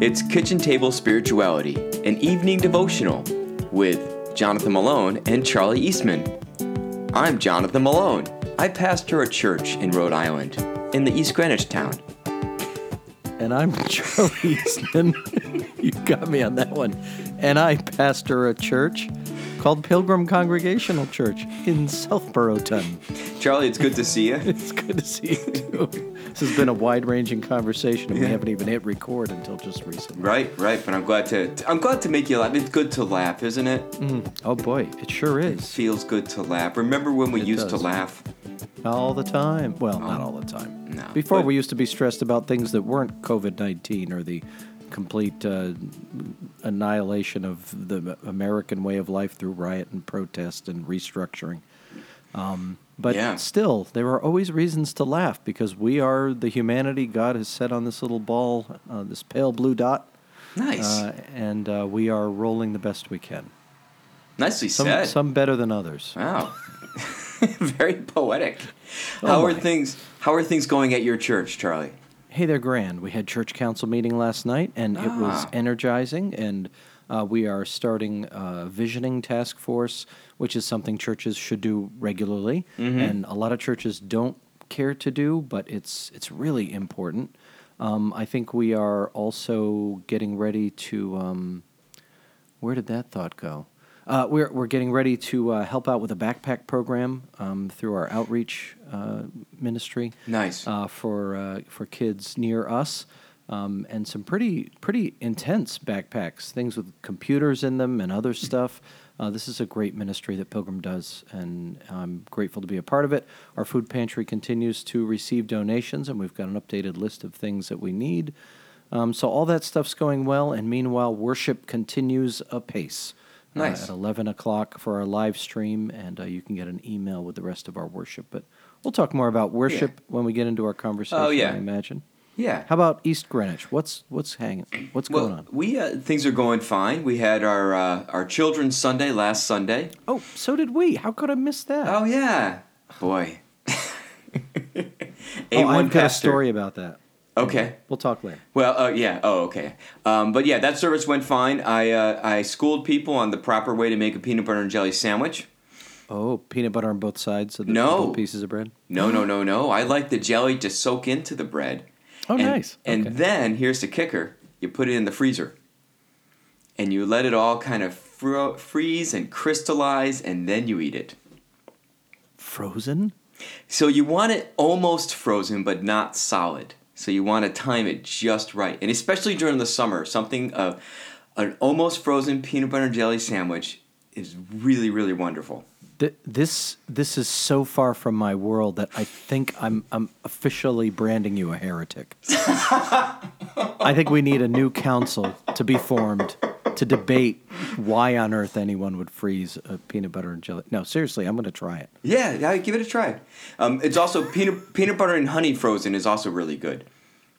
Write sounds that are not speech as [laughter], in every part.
It's Kitchen Table Spirituality, an evening devotional with Jonathan Malone and Charlie Eastman. I'm Jonathan Malone. I pastor a church in Rhode Island, in the East Greenwich town. And I'm [laughs] Charlie Eastman. [laughs] you got me on that one. And I pastor a church called Pilgrim Congregational Church in Southboroughton. Charlie, it's good to see you. [laughs] It's good to see you too. This has been a wide-ranging conversation, and we haven't even hit record until just recently. Right, right, but I'm glad to I'm glad to make you laugh. It's good to laugh, isn't it? Oh boy, it sure It is. feels good to laugh. Remember when we It used to laugh? All the time. Well, not all the time. No, Before but- we used to be stressed about things that weren't COVID nineteen or the complete uh, annihilation of the American way of life through riot and protest and restructuring. Um, but Yeah. still, there are always reasons to laugh because we are the humanity God has set on this little ball, uh, this pale blue dot, Nice. uh, and uh, we are rolling the best we can. Nicely Some, said. some better than others. Wow. [laughs] Very poetic. Oh how are things how are things going at your church, Charlie? Hey there, Grand. We had church council meeting last night, and it was Ah. energizing. And uh, we are starting a visioning task force, which is something churches should do regularly, and a lot of churches don't care to do, but it's it's really important. Um, I think we are also getting ready to. Um, where did that thought go? Uh, we're, we're getting ready to uh, help out with a backpack program um, through our outreach uh, ministry Nice. uh, for uh, for kids near us, um, and some pretty pretty intense backpacks, things with computers in them and other stuff. Uh, this is a great ministry that Pilgrim does, and I'm grateful to be a part of it. Our food pantry continues to receive donations, and we've got an updated list of things that we need. Um, so all that stuff's going well, and meanwhile, worship continues apace. uh, Nice. at 11 o'clock for our live stream, and uh, you can get an email with the rest of our worship. But we'll talk more about worship when we get into our conversation. Oh, yeah. I imagine. Yeah. How about East Greenwich? What's what's hanging? What's going well, on? we uh, things are going fine. We had our uh, our children's Sunday last Sunday. Oh, so did we. How could I miss that? Oh yeah, boy. [laughs] Oh, A1 I've got a story about that. Okay. We'll talk later. Well, uh, yeah. Oh, okay. Um, but yeah, that service went fine. I uh, I schooled people on the proper way to make a peanut butter and jelly sandwich. Oh, peanut butter on both sides of the No. pieces of bread. No, no, no, no. I like the jelly to soak into the bread. Oh, and, nice. And Okay. then here's the kicker: you put it in the freezer, and you let it all kind of fro- freeze and crystallize, and then you eat it. Frozen. So you want it almost frozen, but not solid. So you want to time it just right, and especially during the summer, something uh, an almost frozen peanut butter and jelly sandwich is really, really wonderful. Th- this this is so far from my world that I think I'm I'm officially branding you a heretic. I think we need a new council to be formed to debate why on earth anyone would freeze a peanut butter and jelly. No, seriously, I'm going to try it. Yeah, yeah, give it a try. Um, it's also peanut peanut butter and honey frozen is also really good.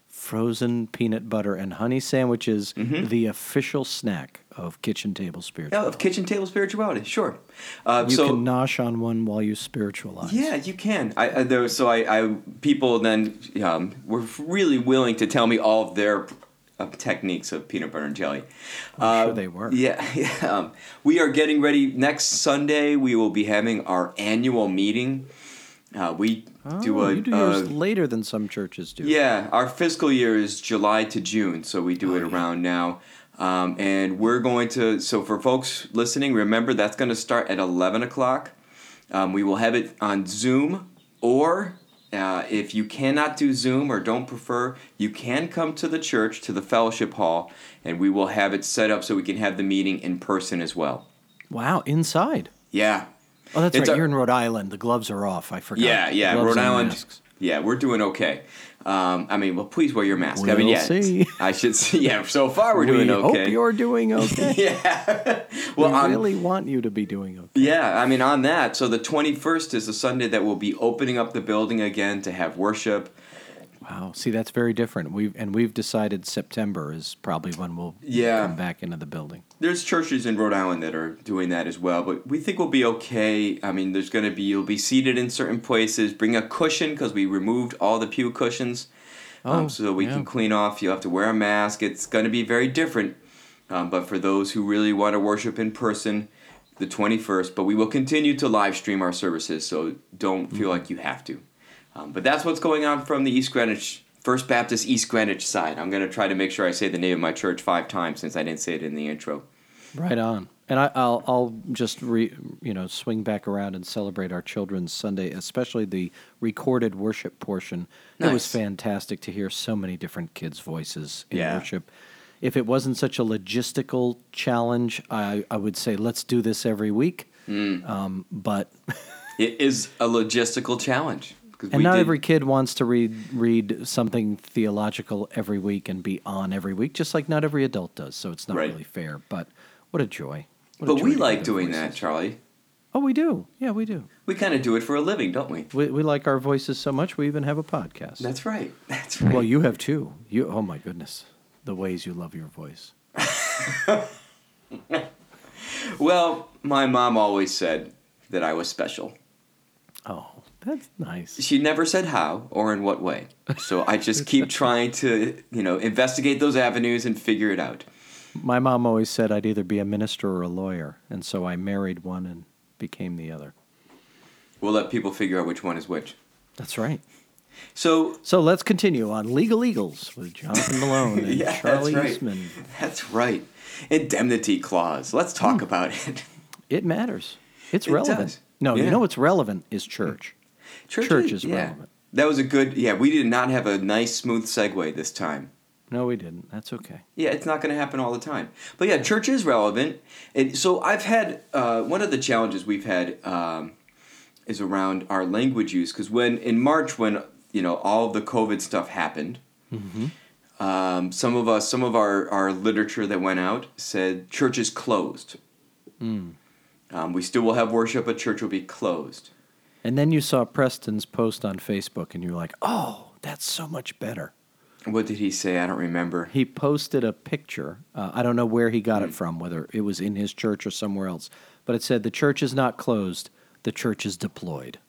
Frozen peanut butter and honey sandwiches, the official snack of kitchen table spirituality. Yeah, of kitchen table spirituality, sure. Uh, You so can nosh on one while you spiritualize. yeah, you can. I, I there, so I, I people then um, were really willing to tell me all of their uh, techniques of peanut butter and jelly. I'm sure Uh, they were. Yeah, [laughs] yeah. Um, we are getting ready. Next Sunday, we will be having our annual meeting. Uh, we do Oh, a you do uh, later than some churches do. yeah, our fiscal year is July to June, so we Oh, do it around now. Um, and we're going to, so for folks listening, remember that's going to start at 11 o'clock. Um, we will have it on Zoom, or uh, if you cannot do Zoom or don't prefer, you can come to the church, to the fellowship hall, and we will have it set up so we can have the meeting in person as well. Wow, inside. Yeah. Oh, that's It's right. a- You're in Rhode Island. The gloves are off. I forgot. Yeah, yeah, Gloves Rhode Island. masks. Yeah, we're doing okay. Um, I mean, well, please wear your mask. I mean, We'll yeah, see. [laughs] I should see. Yeah, so far we're we doing okay. hope you're doing okay. [laughs] yeah. well, we really want you to be doing okay. yeah. I mean, on that. So the twenty first is the Sunday that we'll be opening up the building again to have worship. Wow. See, that's very different. We've and we've decided September is probably when we'll Yeah. come back into the building. There's churches in Rhode Island that are doing that as well, but we think we'll be okay. I mean, there's going to be you'll be seated in certain places. Bring a cushion because we removed all the pew cushions. um, Oh, so we yeah. can clean off. You'll have to wear a mask. It's going to be very different. Um, but for those who really want to worship in person, the 21st, but we will continue to live stream our services, so don't feel Mm-hmm. like you have to. Um, but that's what's going on from the East Greenwich, First Baptist East Greenwich side. I'm going to try to make sure I say the name of my church five times since I didn't say it in the intro. Right on. And I, I'll I'll just re, you know swing back around and celebrate our children's Sunday, especially the recorded worship portion. It was fantastic to hear so many different kids' voices in Yeah. worship. If it wasn't such a logistical challenge, I, I would say let's do this every week. Hmm. Um, but It is a logistical challenge. And not did- every kid wants to read read something theological every week and be on every week, just like not every adult does. So it's not Right. really fair. But what a joy! What a But joy we like doing that. Charlie. Oh, we do. Yeah, we do. We kind of do it for a living, don't we? We, we like our voices so much we even have a podcast. That's right. [laughs] That's right. well, you have too. You oh my goodness, the ways you love your voice. [laughs] Well, my mom always said that I was special. Oh, that's nice. She never said how or in what way. So I just keep [laughs] trying to, you know, investigate those avenues and figure it out. My mom always said I'd either be a minister or a lawyer, and so I married one and became the other. We'll let people figure out which one is which. That's right. So So let's continue on Legal Eagles with Jonathan [laughs] Malone and Yeah, Charlie that's right. Eastman. that's right. Indemnity clause. Let's talk hmm. about it. It matters. It's It relevant. does. No, Yeah. you know what's relevant is church. Church is relevant. That was a good. Yeah, we did not have a nice smooth segue this time. No, we didn't. That's okay. Yeah, it's not going to happen all the time. But yeah, church is relevant. And so I've had uh, one of the challenges we've had um, is around our language use because when in March when you know all of the COVID stuff happened, um, some of us some of our our literature that went out said church is closed. Um, we still will have worship, but church will be closed. And then you saw Preston's post on Facebook, and you were like, "Oh, that's so much better." What did he say? I don't remember. He posted a picture. Uh, I don't know where he Hmm. got it from, whether it was in his church or somewhere else, but it said, "The church is not closed. The church is deployed."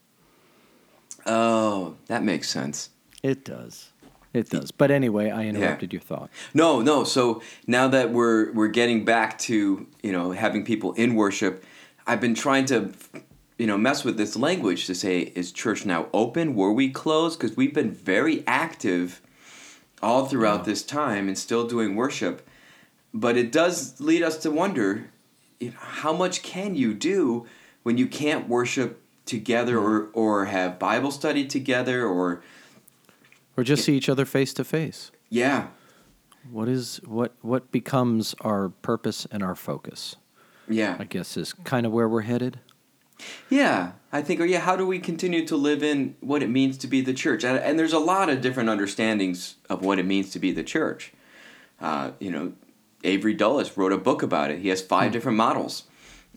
Oh, that makes sense. It does. It does. But anyway, I interrupted your thought. No, no. So now that we're we're getting back to you know having people in worship, I've been trying to you know mess with this language to say is church now open? Were we closed? Because we've been very active all throughout this time and still doing worship, but it does lead us to wonder you know, how much can you do when you can't worship together or or have Bible study together or Or just see each other face to face. yeah What is what what becomes our purpose and our focus? yeah I guess is kind of where we're headed. Yeah, I think, or yeah, how do we continue to live in what it means to be the church? And, and there's a lot of different understandings of what it means to be the church. Uh, you know, Avery Dulles wrote a book about it. He has five different models.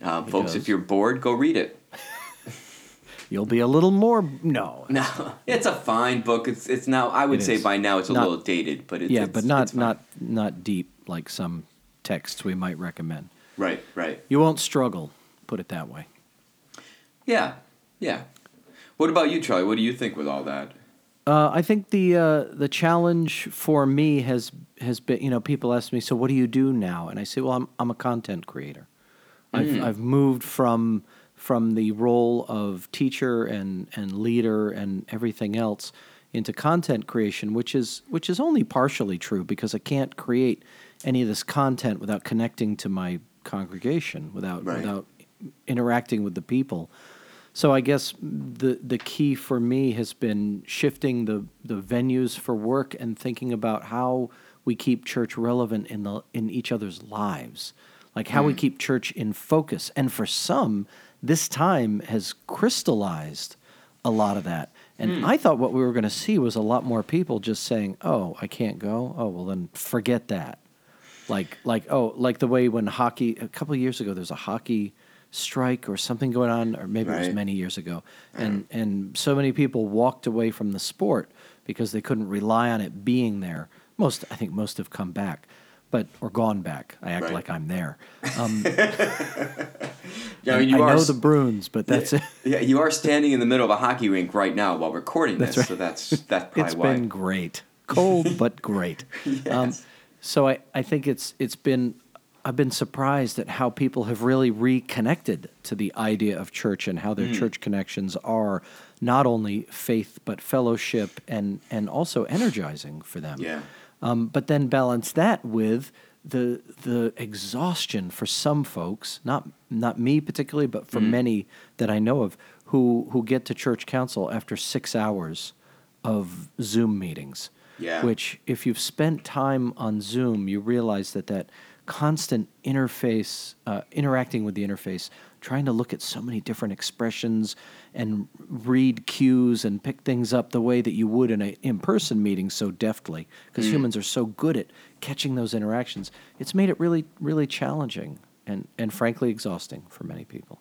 Uh, folks, does. if you're bored, go read it. [laughs] You'll be a little more no. No, [laughs] it's a fine book. It's it's now. I would It say is. by now it's a Not- little dated, but it's, yeah, it's, but not not not deep like some texts we might recommend. right, right. You won't struggle, put it that way. Yeah, yeah. What about you, Charlie? What do you think with all that? Uh, I think the uh, the challenge for me has has been you know people ask me so what do you do now and I say well I'm I'm a content creator. I've I've moved from from the role of teacher and and leader and everything else into content creation which is which is only partially true because I can't create any of this content without connecting to my congregation without Right. without interacting with the people. So I guess the the key for me has been shifting the the venues for work and thinking about how we keep church relevant in the in each other's lives. Like how we mm. keep church in focus. And for some, this time has crystallized a lot of that. And mm. I thought what we were going to see was a lot more people just saying, "Oh, I can't go. Oh, well then forget that." like like oh like the way when hockey a couple of years ago there's a hockey strike or something going on or maybe it was many years ago. And and so many people walked away from the sport because they couldn't rely on it being there. Most i think most have come back but or gone back. I act Right. like i'm there. Um, [laughs] Yeah, I mean, you I are know the bruins but that's it. [laughs] Yeah, you are standing in the middle of a hockey rink right now while recording That's this, right. so that's [laughs] that's probably it's why. been great. Cold but great. Um, so I, I think it's it's been I've been surprised at how people have really reconnected to the idea of church and how their Hmm. church connections are not only faith but fellowship and and also energizing for them. Yeah. Um, but then balance that with the the exhaustion for some folks, not not me particularly, but Mm. for many that I know of, who who get to church council after six hours of Zoom meetings. Yeah. Which, if you've spent time on Zoom, you realize that that constant interface, uh, interacting with the interface, trying to look at so many different expressions and read cues and pick things up the way that you would in an in-person meeting so deftly, because humans are so good at catching those interactions. It's made it really, really challenging and, and frankly exhausting for many people.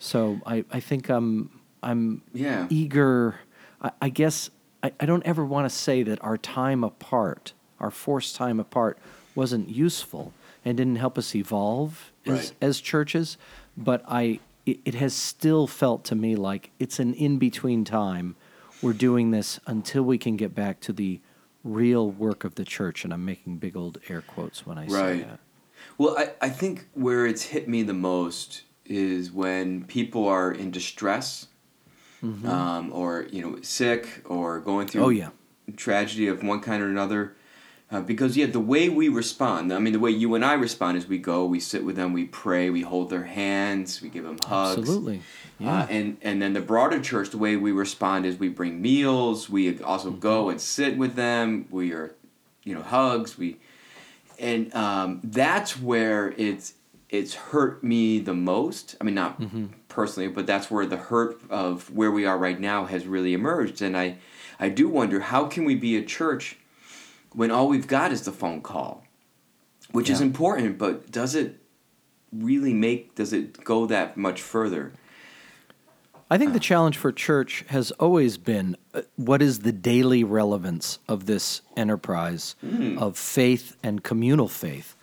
So I, I think I'm I'm Yeah. eager. I, I guess I, I don't ever want to say that our time apart, our forced time apart, wasn't useful and didn't help us evolve as, Right. as churches. But I it, it has still felt to me like it's an in between time. We're doing this until we can get back to the real work of the church, and I'm making big old air quotes when I say that. Well, I, I think where it's hit me the most is when people are in distress, um, or you know, sick, or going through Mm-hmm. Oh, yeah. tragedy of one kind or another. Uh, because yeah, the way we respond, I mean, the way you and I respond is we go, we sit with them, we pray, we hold their hands, we give them hugs. Absolutely. Uh, and and then the broader church, the way we respond is we bring meals. We also Mm-hmm. go and sit with them. We are, you know, hugs. We, and um, that's where it's it's hurt me the most. I mean, not Mm-hmm. personally, but that's where the hurt of where we are right now has really emerged. And I, I do wonder how can we be a church when all we've got is the phone call, which is important, but does it really make? Does it go that much further? I think the challenge for church has always been uh, what is the daily relevance of this enterprise of faith and communal faith?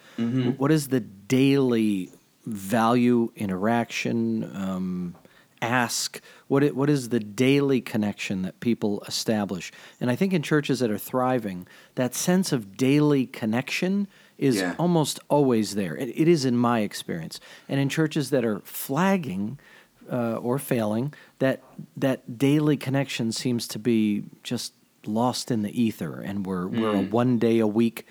What is the daily value, interaction, um, ask? What, i- what is the daily connection that people establish? And I think in churches that are thriving, that sense of daily connection is Yeah. almost always there. It, it is in my experience. And in churches that are flagging, uh, or failing, that that daily connection seems to be just lost in the ether, and we're we're a one day a week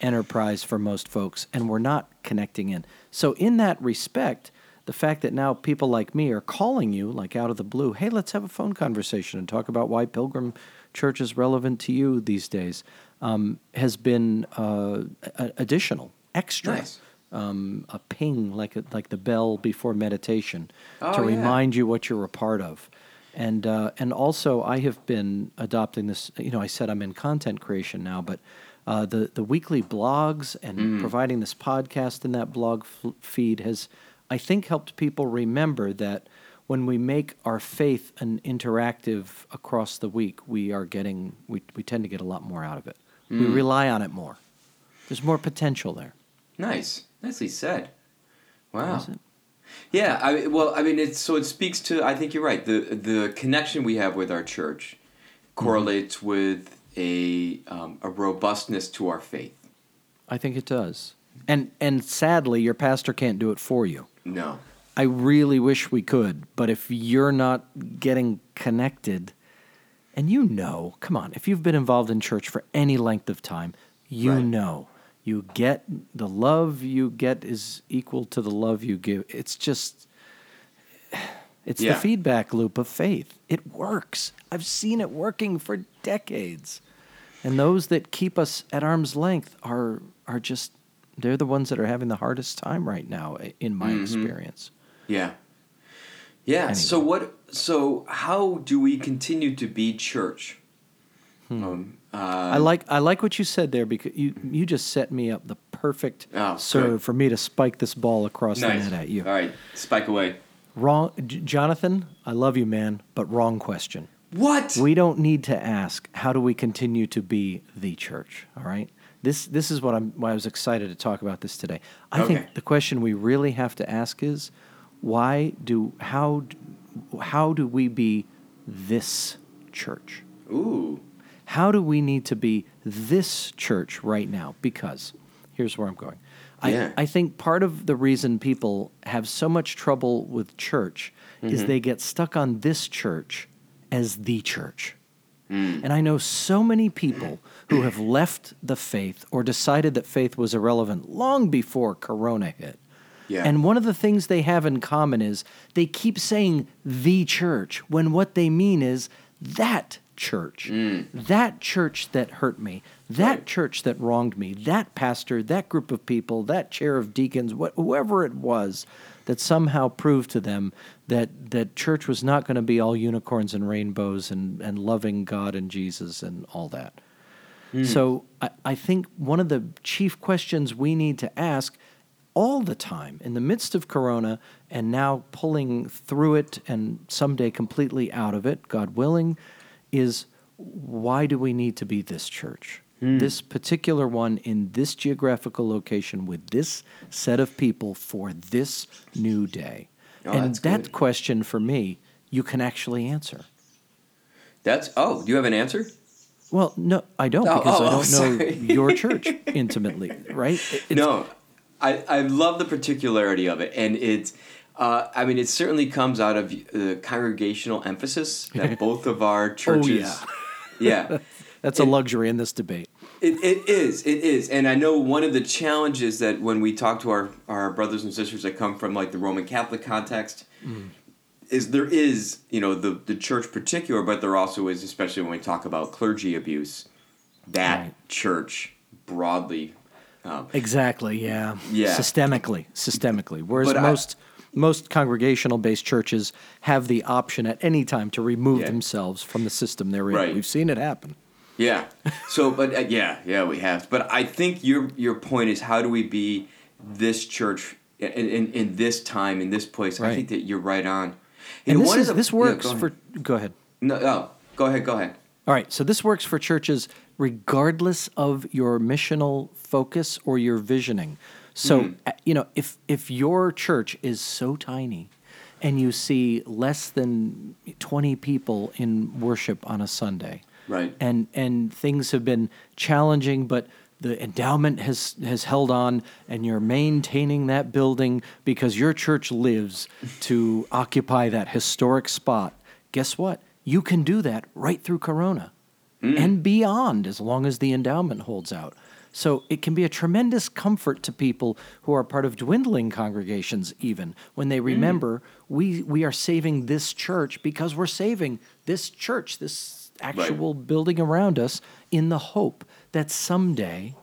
enterprise for most folks, and we're not connecting in. So, in that respect, the fact that now people like me are calling you like out of the blue, hey, let's have a phone conversation and talk about why Pilgrim Church is relevant to you these days, um, has been uh, a- additional, extra Nice. um, a ping like a, like the bell before meditation Oh, to yeah. remind you what you're a part of. And uh, and also I have been adopting this. You know, I said I'm in content creation now, but uh, the the weekly blogs and Mm. providing this podcast in that blog f- feed has, I think, helped people remember that when we make our faith an interactive across the week, we are getting we we tend to get a lot more out of it. We Mm. rely on it more. There's more potential there. Nice, nicely said. Wow. Yeah, I well, I mean, it's so it speaks to. I think you're right. the The connection we have with our church correlates with a um, a robustness to our faith. I think it does. And and sadly, your pastor can't do it for you. No. I really wish we could, but if you're not getting connected, and you know, come on, if you've been involved in church for any length of time, you Right. know. You get the love you get is equal to the love you give. It's just it's Yeah. the feedback loop of faith. It works. I've seen it working for decades. And those that keep us at arm's length are are just they're the ones that are having the hardest time right now in my Mm-hmm. experience. Yeah. Yeah. So what? So how do we continue to be church? Um, uh, I like I like what you said there because you you just set me up the perfect Oh, serve good. for me to spike this ball across nice. the net at you. All right, spike away. Wrong, J- Jonathan. I love you, man, but wrong question. What? We don't need to ask how do we continue to be the church. All right. This this is what I'm why I was excited to talk about this today. I Okay. think the question we really have to ask is why do how how do we be this church? Ooh. How do we need to be this church right now because here's where I'm going. Yeah. I, I think part of the reason people have so much trouble with church is mm-hmm. they get stuck on this church as the church. Mm. And I know so many people who have left the faith or decided that faith was irrelevant long before Corona hit. Yeah. And one of the things they have in common is they keep saying the church when what they mean is that church. Mm. That church that hurt me. That Right. church that wronged me. That pastor, that group of people, that chair of deacons, what, whoever it was that somehow proved to them that, that church was not going to be all unicorns and rainbows and, and loving God and Jesus and all that. Hmm. So I, I think one of the chief questions we need to ask all the time in the midst of Corona and now pulling through it and someday completely out of it, God willing, is why do we need to be this church? Hmm. This particular one in this geographical location with this set of people for this new day. Oh, and that good. question for me, you can actually answer. That's oh, do you have an answer? Well, no, I don't Oh, because oh, I oh, don't know your [laughs] church intimately, right? It's- no, I, I love the particularity of it, and it's. Uh, I mean, it certainly comes out of the congregational emphasis that [laughs] both of our churches. Oh, yeah. [laughs] That's a luxury in this debate. It, it is, it is. And I know one of the challenges that when we talk to our, our brothers and sisters that come from like the Roman Catholic context is there is, you know, the, the church particular, but there also is, especially when we talk about clergy abuse, that Right. church broadly. Um, Exactly. Yeah. Yeah. Systemically, systemically. Whereas But I- most most congregational based churches have the option at any time to remove Yeah. themselves from the system they're in. Right. We've seen it happen. Yeah. So, but uh, yeah, yeah, we have. But I think your your point is how do we be this church in, in, in this time in this place? I think that you're right on. And know, this, is, the- this yeah, works go ahead. for. Go ahead. No, oh, go ahead, go ahead. All right, so this works for churches regardless of your missional focus or your visioning. So, uh, you know, if if your church is so tiny and you see less than 20 people in worship on a Sunday. Right. And and things have been challenging but the endowment has has held on and you're maintaining that building because your church lives to occupy that historic spot. Guess what? You can do that right through Corona hmm. and beyond as long as the endowment holds out. So it can be a tremendous comfort to people who are part of dwindling congregations, even when they hmm. remember we, we are saving this church because we're saving this church, this actual building around us, in the hope that someday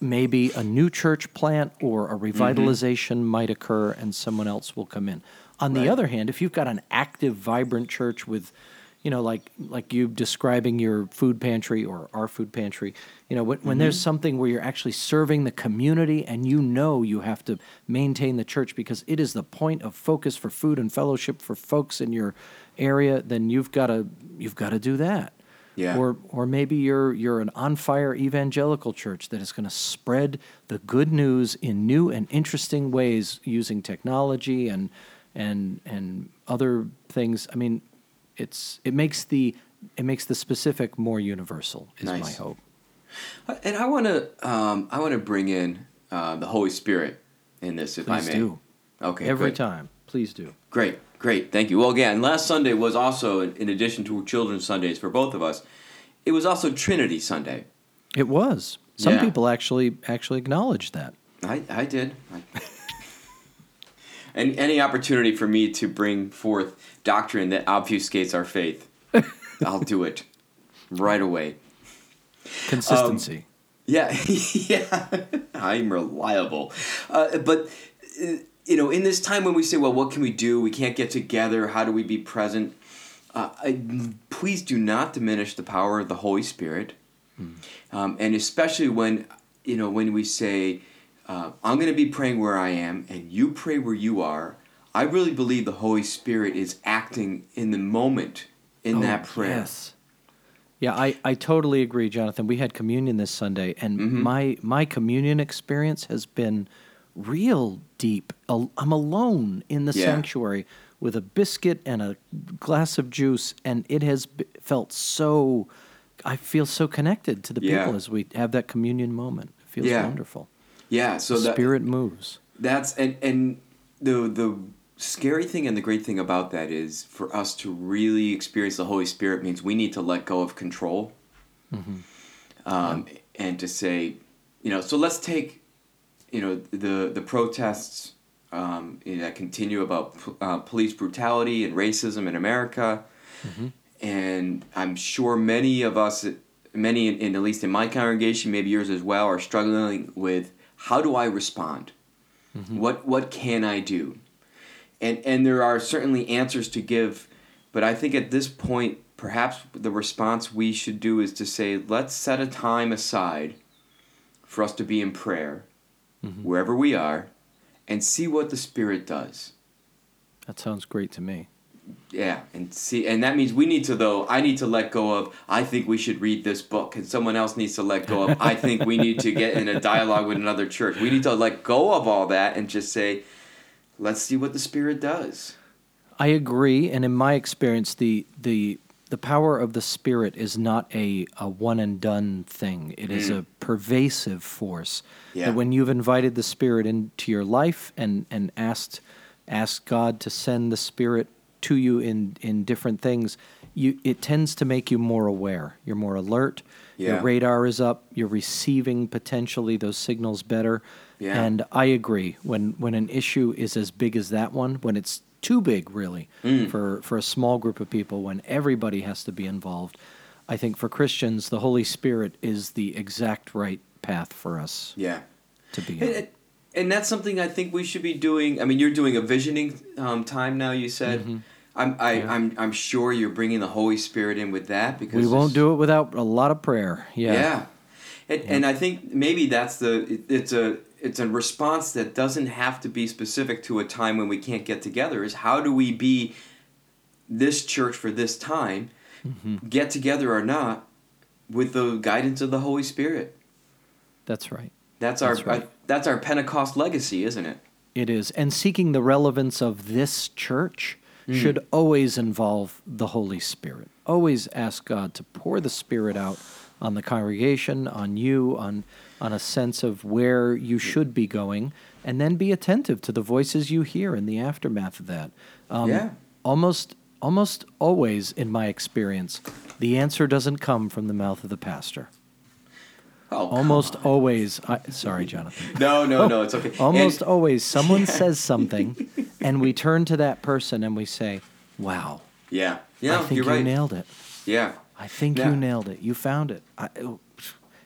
maybe a new church plant or a mm-hmm. revitalization might occur and someone else will come in. On the other hand, if you've got an active, vibrant church with, you know, like like you describing your food pantry or our food pantry, you know, when, when there's mm-hmm. something where you're actually serving the community and you know you have to maintain the church because it is the point of focus for food and fellowship for folks in your area, then you've got to you've got to do that. Yeah. Or or maybe you're you're an on fire evangelical church that is going to spread the good news in new and interesting ways using technology and and and other things. I mean, it's it makes the it makes the specific more universal. Is my hope. And I want to um, I want to bring in uh, the Holy Spirit in this, if Please I may. Please do. Okay. Every good. time, please do. Great, great, thank you. Well, again, last Sunday was also, in addition to Children's Sundays for both of us, it was also Trinity Sunday. It was. Some Yeah. people actually actually acknowledged that. I, I did. I, and any opportunity for me to bring forth doctrine that obfuscates our faith, [laughs] I'll do it right away. Consistency. Yeah, [laughs] yeah, I'm reliable. Uh, but uh, you know, in this time when we say, "Well, what can we do? We can't get together. How do we be present?" Uh, I, please do not diminish the power of the Holy Spirit, um, and especially when you know when we say, uh, "I'm going to be praying where I am, and you pray where you are." I really believe the Holy Spirit is acting in the moment in that prayer. Oh, Yes. Yeah, I, I totally agree, Jonathan. We had communion this Sunday, and Mm-hmm. my my communion experience has been real deep. I'm alone in the Yeah. sanctuary with a biscuit and a glass of juice, and it has felt so, I feel so connected to the Yeah. people as we have that communion moment. It feels Yeah. wonderful. Yeah. So the that spirit moves. That's and and the the scary thing and the great thing about that is for us to really experience the Holy Spirit means we need to let go of control, um, and to say, you know, so let's take, you know, the the protests um, you know, that continue about uh, police brutality and racism in America, and I'm sure many of us, many in, in at least in my congregation, maybe yours as well, are struggling with how do I respond. Mm-hmm. What what can I do? And and there are certainly answers to give, but I think at this point perhaps the response we should do is to say let's set a time aside for us to be in prayer mm-hmm. wherever we are and see what the spirit does. That sounds great to me. Yeah, and see, and that means we need to though. I need to let go of. I think we should read this book, and someone else needs to let go of. I think we need to get in a dialogue with another church. We need to let go of all that and just say, let's see what the Spirit does. I agree, and in my experience, the the the power of the spirit is not a, a one and done thing. It is mm. a pervasive force. Yeah. That when you've invited the spirit into your life and, and asked asked God to send the spirit to you in, in different things, you it tends to make you more aware. You're more alert. Your radar is up. You're receiving potentially those signals better. Yeah. And I agree. When when an issue is as big as that one, when it's too big really Mm. for, for a small group of people, when everybody has to be involved, I think for Christians the Holy Spirit is the exact right path for us Yeah. to be And, on. and- and that's something I think we should be doing. I mean, you're doing a visioning um, time now. You said, Mm-hmm. I'm, I, I'm, I'm sure you're bringing the Holy Spirit in with that because We won't do it without a lot of prayer. Yeah. Yeah, And, and I think maybe that's the it, it's a it's a response that doesn't have to be specific to a time when we can't get together. Is how do we be this church for this time, Mm-hmm. get together or not, with the guidance of the Holy Spirit. That's right. That's our That's right. uh, that's our Pentecost legacy, isn't it? It is. And seeking the relevance of this church should always involve the Holy Spirit. Always ask God to pour the Spirit out on the congregation, on you, on on a sense of where you should be going, and then be attentive to the voices you hear in the aftermath of that. Um, Yeah. Almost almost always in my experience, the answer doesn't come from the mouth of the pastor. Oh, Almost always I, sorry, Jonathan. [laughs] No, no, no. It's okay. Almost And- always, someone [laughs] says something, [laughs] and we turn to that person and we say, "Wow, yeah. Yeah. I think you're you right. nailed it. Yeah. I think Yeah. you nailed it. You found it." I,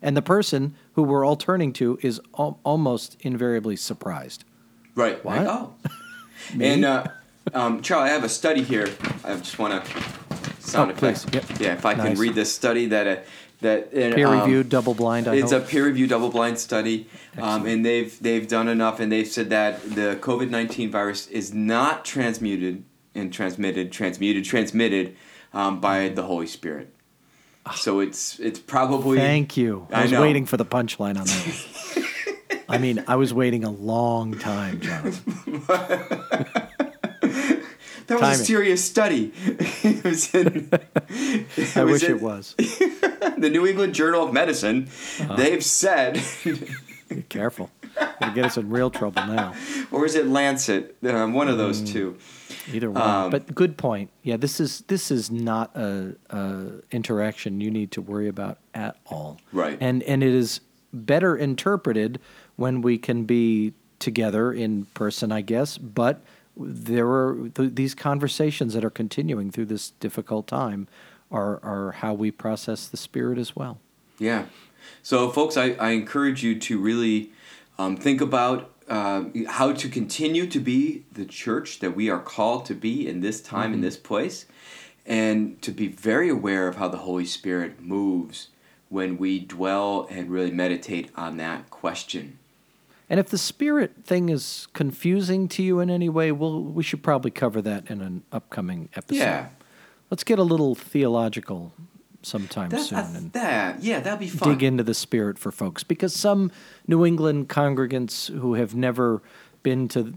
and the person who we're all turning to is al- almost invariably surprised. Right. What? Like, oh. and uh, um, Charlie, I have a study here. I just want to sound Oh, effects. Yep. Yeah, if I can read this study that uh, that Peer um, double blind. I It's hope. a peer-reviewed double-blind study, um, and they've they've done enough, and they've said that the COVID nineteen virus is not transmuted and transmitted, transmuted, transmitted um, by the Holy Spirit. So it's it's probably. Thank you. I I was know. waiting for the punchline on that. I mean, I was waiting a long time, Jonathan. [laughs] that was a serious study. [laughs] it was in, [laughs] I was wish in it was. [laughs] the New England Journal of Medicine. Uh-huh. They've said, Be careful. It'll get us in real trouble now. or is it Lancet? Um, one of Mm. those two. Either one. Um, but good point. Yeah, this is this is not a, a interaction you need to worry about at all. Right. And and it is better interpreted when we can be together in person, I guess. But there are th- these conversations that are continuing through this difficult time are are how we process the spirit as well. Yeah. So, folks, I, I encourage you to really um, think about um, how to continue to be the church that we are called to be in this time, in this place, and to be very aware of how the Holy Spirit moves when we dwell and really meditate on that question. And if the spirit thing is confusing to you in any way, well, we should probably cover that in an upcoming episode. Yeah. Let's get a little theological sometime That, soon uh, and that, yeah, that'd be fun. dig into the spirit for folks because some New England congregants who have never been to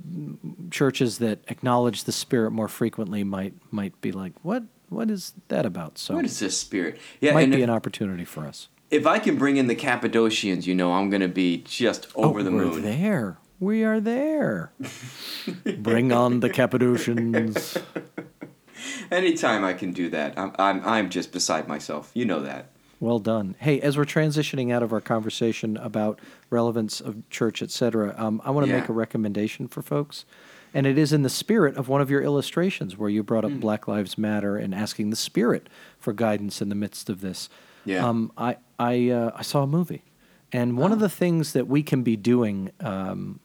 churches that acknowledge the spirit more frequently might might be like, "What? what is that about? So What is this spirit? Yeah, might be if, an opportunity for us. If I can bring in the Cappadocians, you know, I'm gonna be just over oh, the we're moon. there. We are there. [laughs] Bring on the Cappadocians. [laughs] Anytime I can do that, I'm, I'm I'm just beside myself. You know that. Well done. Hey, as we're transitioning out of our conversation about relevance of church, etc., um, I want to Yeah. make a recommendation for folks, and it is in the spirit of one of your illustrations where you brought up Hmm. Black Lives Matter and asking the spirit for guidance in the midst of this. Yeah. Um, I I uh, I saw a movie, and one Oh. of the things that we can be doing. Um,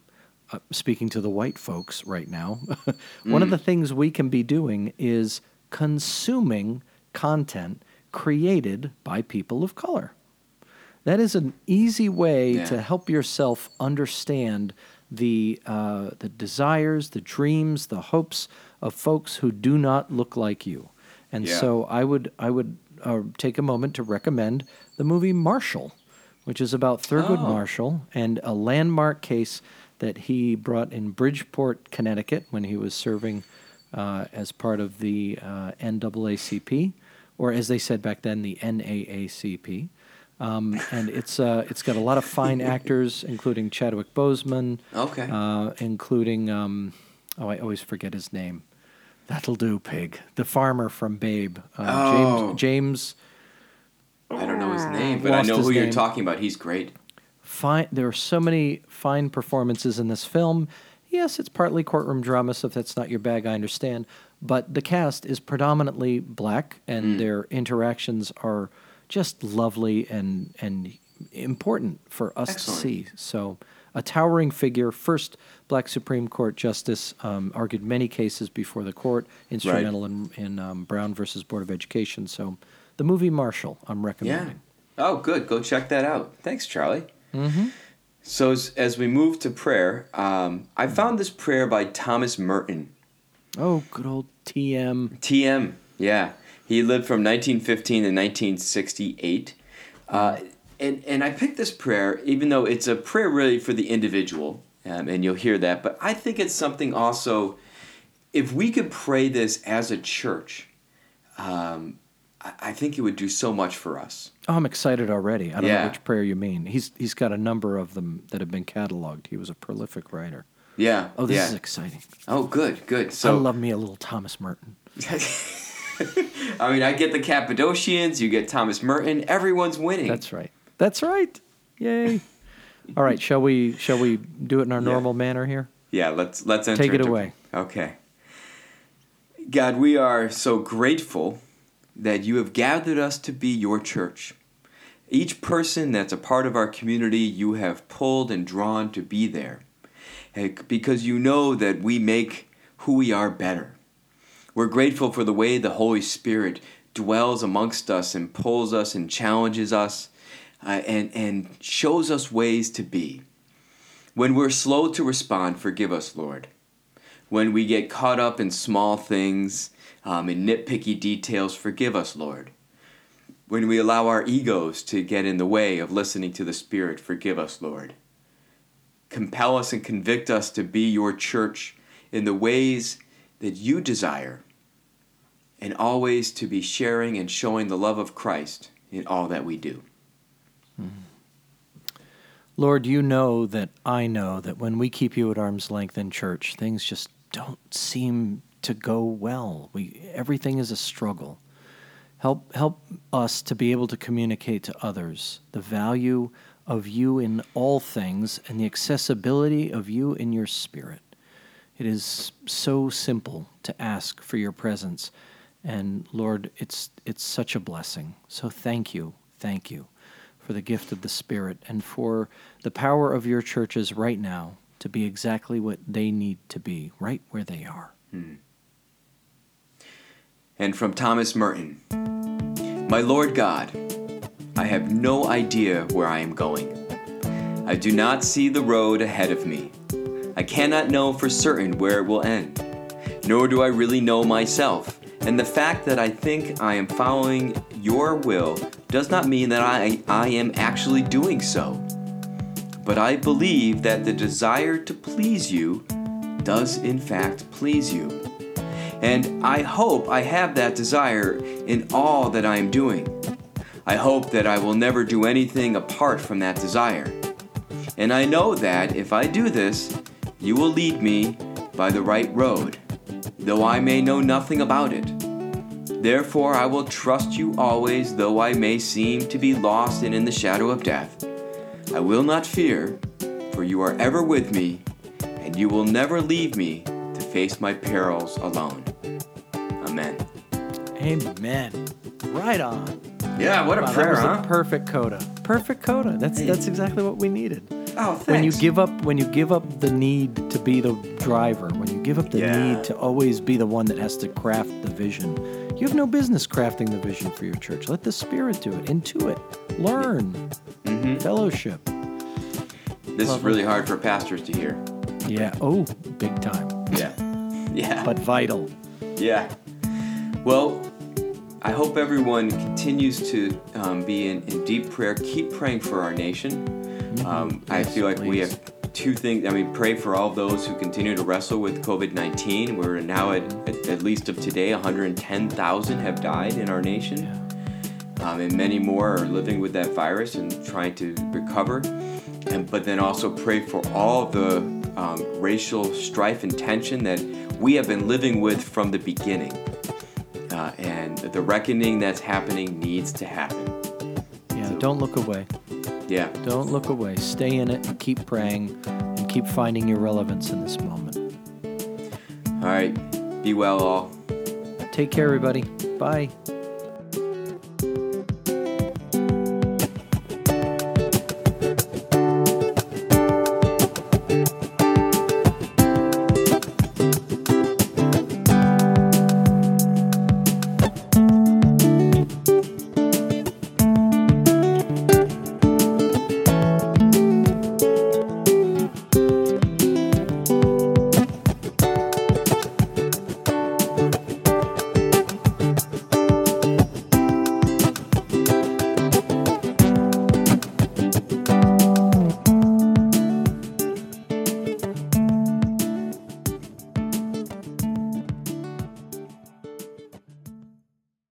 uh, speaking to the white folks right now, [laughs] one of the things we can be doing is consuming content created by people of color. That is an easy way Yeah. to help yourself understand the uh, the desires, the dreams, the hopes of folks who do not look like you. And Yeah. so I would I would uh, take a moment to recommend the movie Marshall, which is about Thurgood Oh. Marshall and a landmark case that he brought in Bridgeport, Connecticut, when he was serving uh, as part of the uh, NAACP, or as they said back then, the NAACP. Um, and it's uh, it's got a lot of fine [laughs] actors, including Chadwick Boseman, Okay. uh, including um, oh, I always forget his name. That'll do, pig. The farmer from Babe, uh, Oh. James. James. I don't know his name, but I know who you're talking about. He's great. Fine. There are so many fine performances in this film. Yes, it's partly courtroom drama, so if that's not your bag, I understand. But the cast is predominantly black, and their interactions are just lovely and and important for us Excellent. to see. So, a towering figure, first black Supreme Court justice, um, argued many cases before the court, instrumental in, in um, Brown versus Board of Education. So, the movie Marshall, I'm recommending. Yeah. Oh, good. Go check that out. Thanks, Charlie. Mm-hmm. So as, as we move to prayer, um, I found this prayer by Thomas Merton. Oh, good old TM. TM. Yeah, he lived from 1915 to 1968. Uh, and and I picked this prayer, even though it's a prayer really for the individual, um, and you'll hear that. But I think it's something also. If we could pray this as a church, um, I, I think it would do so much for us. Oh, I'm excited already. I don't Yeah. know which prayer you mean. He's he's got a number of them that have been cataloged. He was a prolific writer. Yeah. Oh, this yeah. is exciting. Oh, good, good. I So love me a little Thomas Merton. [laughs] I mean, I get the Cappadocians, you get Thomas Merton. Everyone's winning. That's right. That's right. Yay. [laughs] All right, shall we shall we do it in our Yeah. normal manner here? Yeah, let's let's enter. Take it into- away. Okay. God, we are so grateful that you have gathered us to be your church. Each person that's a part of our community, you have pulled and drawn to be there. Eh, because you know that we make who we are better. We're grateful for the way the Holy Spirit dwells amongst us and pulls us and challenges us uh, and, and shows us ways to be. When we're slow to respond, forgive us, Lord. When we get caught up in small things, um, in nitpicky details, forgive us, Lord. When we allow our egos to get in the way of listening to the Spirit, forgive us, Lord. Compel us and convict us to be your church in the ways that you desire, and always to be sharing and showing the love of Christ in all that we do. Mm-hmm. Lord, you know that I know that when we keep you at arm's length in church, things just don't seem to go well. We everything is a struggle. Help help us to be able to communicate to others the value of you in all things and the accessibility of you in your spirit. It is so simple to ask for your presence. And Lord, it's it's such a blessing. So thank you. Thank you for the gift of the Spirit and for the power of your churches right now to be exactly what they need to be, right where they are. Hmm. And from Thomas Merton My Lord God, I have no idea where I am going. I do not see the road ahead of me. I cannot know for certain where it will end. Nor do I really know myself. And the fact that I think I am following your will does not mean that I, I am actually doing so. But I believe that the desire to please you does in fact please you. And I hope I have that desire in all that I am doing. I hope that I will never do anything apart from that desire. And I know that if I do this, you will lead me by the right road, though I may know nothing about it. Therefore, I will trust you always, though I may seem to be lost and in the shadow of death. I will not fear, for you are ever with me, and you will never leave me to face my perils alone. Amen. Amen. Right on. Yeah, what a Wow, prayer, huh? a perfect coda. Perfect coda. That's that's exactly what we needed. oh, thanks. When you give up when you give up the need to be the driver, when you give up the Yeah. need to always be the one that has to craft the vision, you have no business crafting the vision for your church. Let the spirit do it. Intuit. Learn. Mhm. Fellowship. This is really hard for pastors to hear. Yeah. Oh, big time. Yeah. [laughs] Yeah. But vital. Yeah. Well, I hope everyone continues to um, be in, in deep prayer. Keep praying for our nation. Um, I feel like we have two things. I mean, pray for all those who continue to wrestle with COVID 19. We're now at, at, at least of today, 110,000 have died in our nation. Um, and many more are living with that virus and trying to recover. And, but then also pray for all the um, racial strife and tension that we have been living with from the beginning. Uh, and the reckoning that's happening needs to happen. Yeah. So- Don't look away. Yeah. Don't look away. Stay in it and keep praying and keep finding your relevance in this moment. All right. Be well, all. Take care, everybody. Bye.